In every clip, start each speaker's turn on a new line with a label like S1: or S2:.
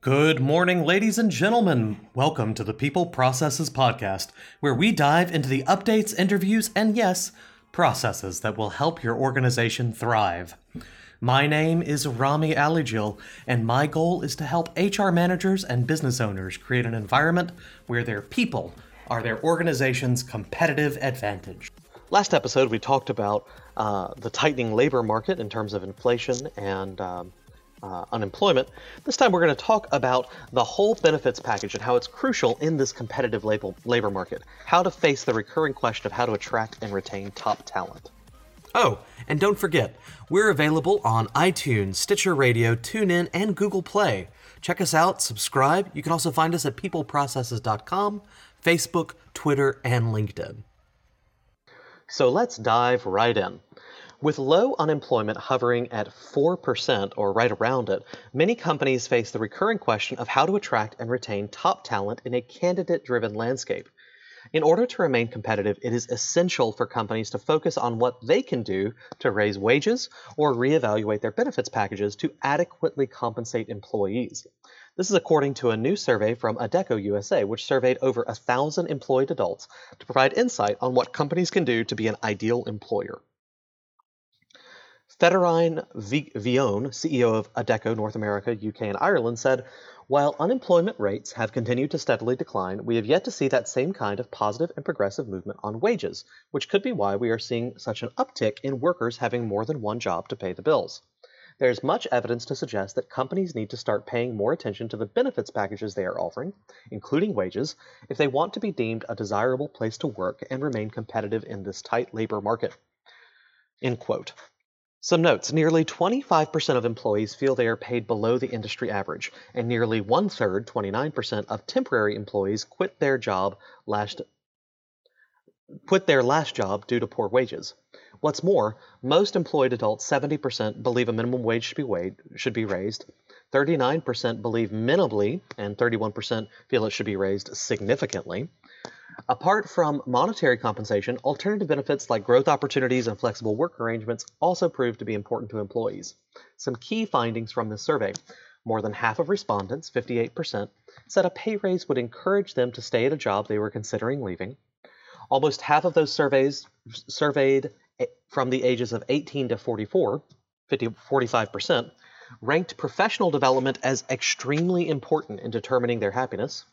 S1: Good morning, ladies and gentlemen. Welcome to the People Processes Podcast, where we dive into the updates, interviews, and yes, processes that will help your organization thrive. My name is Rami Alijil, and my goal is to help HR managers and business owners create an environment where their people are their organization's competitive advantage. Last episode, we talked about uh, the tightening labor market in terms of inflation and um, uh, unemployment. This time we're going to talk about the whole benefits package and how it's crucial in this competitive labor, labor market. How to face the recurring question of how to attract and retain top talent. Oh, and don't forget, we're available on iTunes, Stitcher Radio, TuneIn, and Google Play. Check us out, subscribe. You can also find us at peopleprocesses.com, Facebook, Twitter, and LinkedIn. So let's dive right in. With low unemployment hovering at 4% or right around it, many companies face the recurring question of how to attract and retain top talent in a candidate driven landscape. In order to remain competitive, it is essential for companies to focus on what they can do to raise wages or reevaluate their benefits packages to adequately compensate employees. This is according to a new survey from Adecco USA, which surveyed over a thousand employed adults to provide insight on what companies can do to be an ideal employer. Federico Vione, CEO of Adecco North America, UK, and Ireland, said, While unemployment rates have continued to steadily decline, we have yet to see that same kind of positive and progressive movement on wages, which could be why we are seeing such an uptick in workers having more than one job to pay the bills. There is much evidence to suggest that companies need to start paying more attention to the benefits packages they are offering, including wages, if they want to be deemed a desirable place to work and remain competitive in this tight labor market. End quote. Some notes nearly 25% of employees feel they are paid below the industry average, and nearly one third, 29%, of temporary employees quit their job last quit their last job due to poor wages. What's more, most employed adults, 70%, believe a minimum wage should be, weighed, should be raised, 39% believe minimally, and 31% feel it should be raised significantly. Apart from monetary compensation, alternative benefits like growth opportunities and flexible work arrangements also prove to be important to employees. Some key findings from this survey more than half of respondents, 58%, said a pay raise would encourage them to stay at a job they were considering leaving. Almost half of those surveys surveyed from the ages of 18 to 44, 50, 45%, ranked professional development as extremely important in determining their happiness.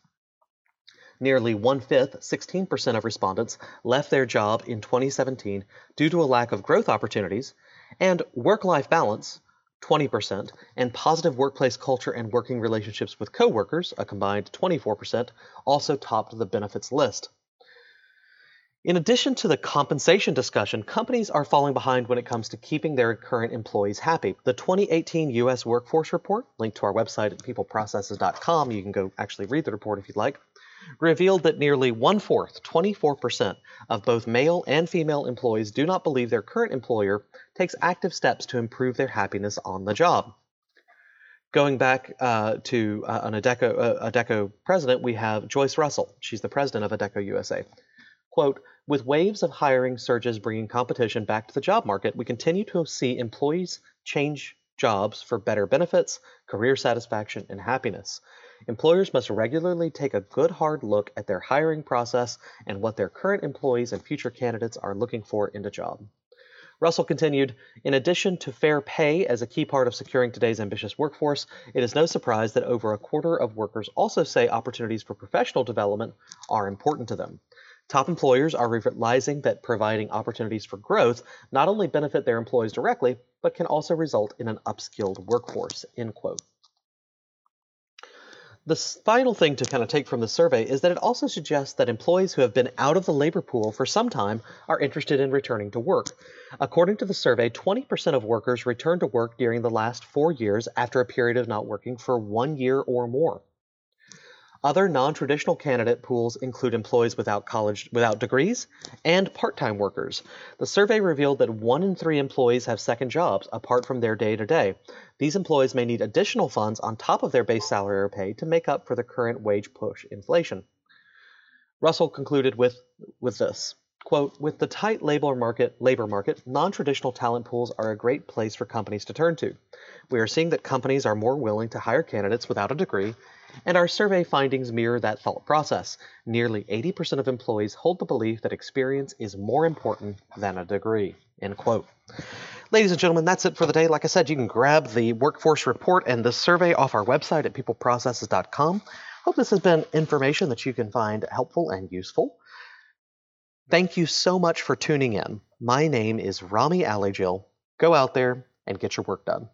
S1: Nearly one fifth, 16% of respondents, left their job in 2017 due to a lack of growth opportunities, and work life balance, 20%, and positive workplace culture and working relationships with coworkers, a combined 24%, also topped the benefits list. In addition to the compensation discussion, companies are falling behind when it comes to keeping their current employees happy. The 2018 U.S. Workforce Report, linked to our website at peopleprocesses.com, you can go actually read the report if you'd like, revealed that nearly one fourth, 24%, of both male and female employees do not believe their current employer takes active steps to improve their happiness on the job. Going back uh, to uh, an Adecco, uh, Adecco president, we have Joyce Russell. She's the president of Adecco USA. Quote, with waves of hiring surges bringing competition back to the job market, we continue to see employees change jobs for better benefits, career satisfaction, and happiness. Employers must regularly take a good hard look at their hiring process and what their current employees and future candidates are looking for in a job. Russell continued In addition to fair pay as a key part of securing today's ambitious workforce, it is no surprise that over a quarter of workers also say opportunities for professional development are important to them. Top employers are realizing that providing opportunities for growth not only benefit their employees directly, but can also result in an upskilled workforce. End quote. The final thing to kind of take from the survey is that it also suggests that employees who have been out of the labor pool for some time are interested in returning to work. According to the survey, 20% of workers returned to work during the last four years after a period of not working for one year or more. Other non-traditional candidate pools include employees without college without degrees and part-time workers. The survey revealed that 1 in 3 employees have second jobs apart from their day-to-day. These employees may need additional funds on top of their base salary or pay to make up for the current wage push inflation. Russell concluded with with this. Quote, with the tight labor market, labor market, non-traditional talent pools are a great place for companies to turn to. We are seeing that companies are more willing to hire candidates without a degree, and our survey findings mirror that thought process. Nearly 80% of employees hold the belief that experience is more important than a degree. End quote. Ladies and gentlemen, that's it for the day. Like I said, you can grab the workforce report and the survey off our website at peopleprocesses.com. Hope this has been information that you can find helpful and useful. Thank you so much for tuning in. My name is Rami Alijil. Go out there and get your work done.